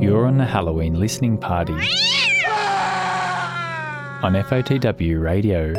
You're on the Halloween listening party on FOTW Radio.